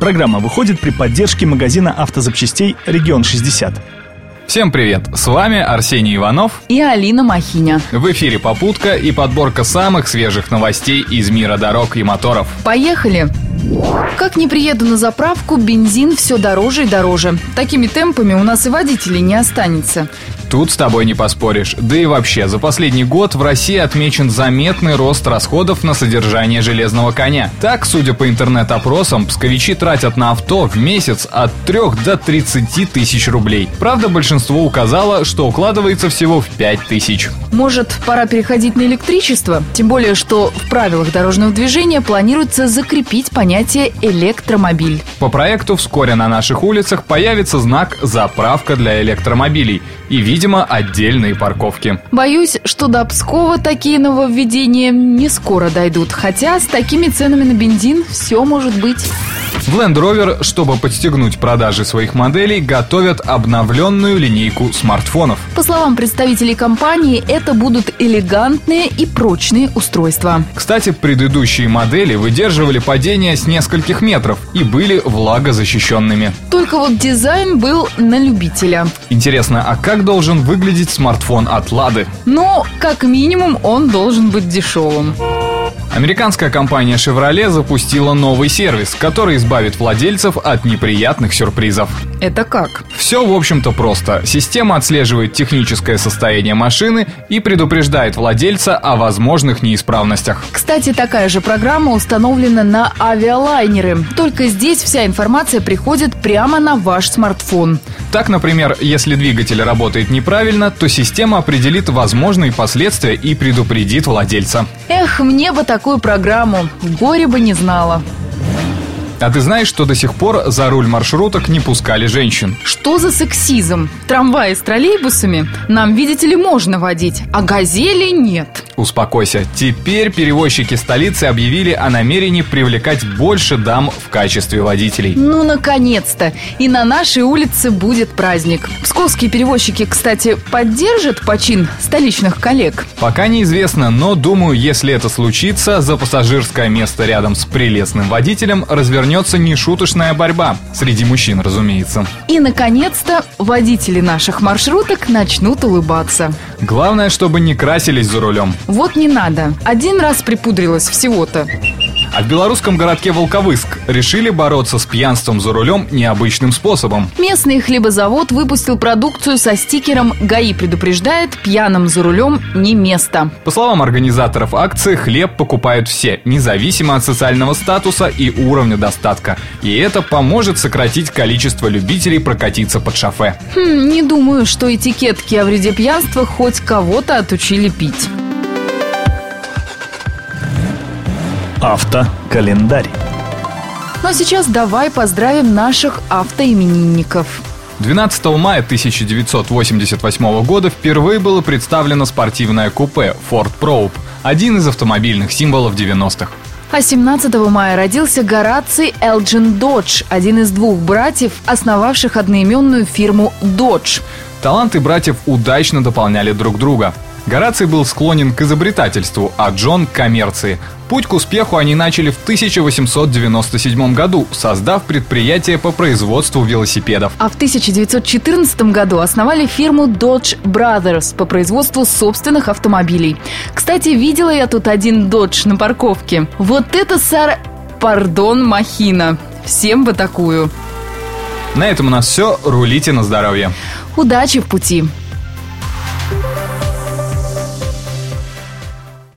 Программа выходит при поддержке магазина автозапчастей «Регион 60». Всем привет! С вами Арсений Иванов и Алина Махиня. В эфире «Попутка» и подборка самых свежих новостей из мира дорог и моторов. Поехали! Как не приеду на заправку, бензин все дороже и дороже. Такими темпами у нас и водителей не останется. Тут с тобой не поспоришь. Да и вообще, за последний год в России отмечен заметный рост расходов на содержание железного коня. Так, судя по интернет-опросам, псковичи тратят на авто в месяц от 3 до 30 тысяч рублей. Правда, большинство указало, что укладывается всего в 5 тысяч. Может, пора переходить на электричество? Тем более, что в правилах дорожного движения планируется закрепить понятие электромобиль. По проекту вскоре на наших улицах появится знак «Заправка для электромобилей» и, видимо, отдельные парковки. Боюсь, что до Пскова такие нововведения не скоро дойдут, хотя с такими ценами на бензин все может быть. В Land Rover, чтобы подстегнуть продажи своих моделей, готовят обновленную линейку смартфонов. По словам представителей компании, это будут элегантные и прочные устройства. Кстати, предыдущие модели выдерживали падение с нескольких метров и были влагозащищенными. Только вот дизайн был на любителя. Интересно, а как должен выглядеть смартфон от Лады? Ну, как минимум, он должен быть дешевым. Американская компания Chevrolet запустила новый сервис, который избавит владельцев от неприятных сюрпризов. Это как? Все, в общем-то, просто. Система отслеживает техническое состояние машины и предупреждает владельца о возможных неисправностях. Кстати, такая же программа установлена на авиалайнеры. Только здесь вся информация приходит прямо на ваш смартфон. Так, например, если двигатель работает неправильно, то система определит возможные последствия и предупредит владельца. Эх, мне бы такую программу. Горе бы не знала. А ты знаешь, что до сих пор за руль маршруток не пускали женщин? Что за сексизм? Трамваи с троллейбусами нам, видите ли, можно водить, а газели нет. Успокойся. Теперь перевозчики столицы объявили о намерении привлекать больше дам в качестве водителей. Ну, наконец-то! И на нашей улице будет праздник. Псковские перевозчики, кстати, поддержат почин столичных коллег? Пока неизвестно, но думаю, если это случится, за пассажирское место рядом с прелестным водителем развернется нешуточная борьба. Среди мужчин, разумеется. И, наконец-то, водители наших маршруток начнут улыбаться. Главное, чтобы не красились за рулем. Вот не надо. Один раз припудрилась всего-то. А в белорусском городке Волковыск решили бороться с пьянством за рулем необычным способом. Местный хлебозавод выпустил продукцию со стикером «ГАИ предупреждает, пьяным за рулем не место». По словам организаторов акции, хлеб покупают все, независимо от социального статуса и уровня достатка. И это поможет сократить количество любителей прокатиться под шофе. Хм, не думаю, что этикетки о вреде пьянства хоть кого-то отучили пить. Автокалендарь. Ну а сейчас давай поздравим наших автоименинников. 12 мая 1988 года впервые было представлено спортивное купе Ford Probe, один из автомобильных символов 90-х. А 17 мая родился Гораций Элджин Додж, один из двух братьев, основавших одноименную фирму Dodge. Таланты братьев удачно дополняли друг друга. Гораций был склонен к изобретательству, а Джон – к коммерции. Путь к успеху они начали в 1897 году, создав предприятие по производству велосипедов. А в 1914 году основали фирму Dodge Brothers по производству собственных автомобилей. Кстати, видела я тут один Dodge на парковке. Вот это, Сара... Пардон, махина. Всем бы такую. На этом у нас все. Рулите на здоровье. Удачи в пути.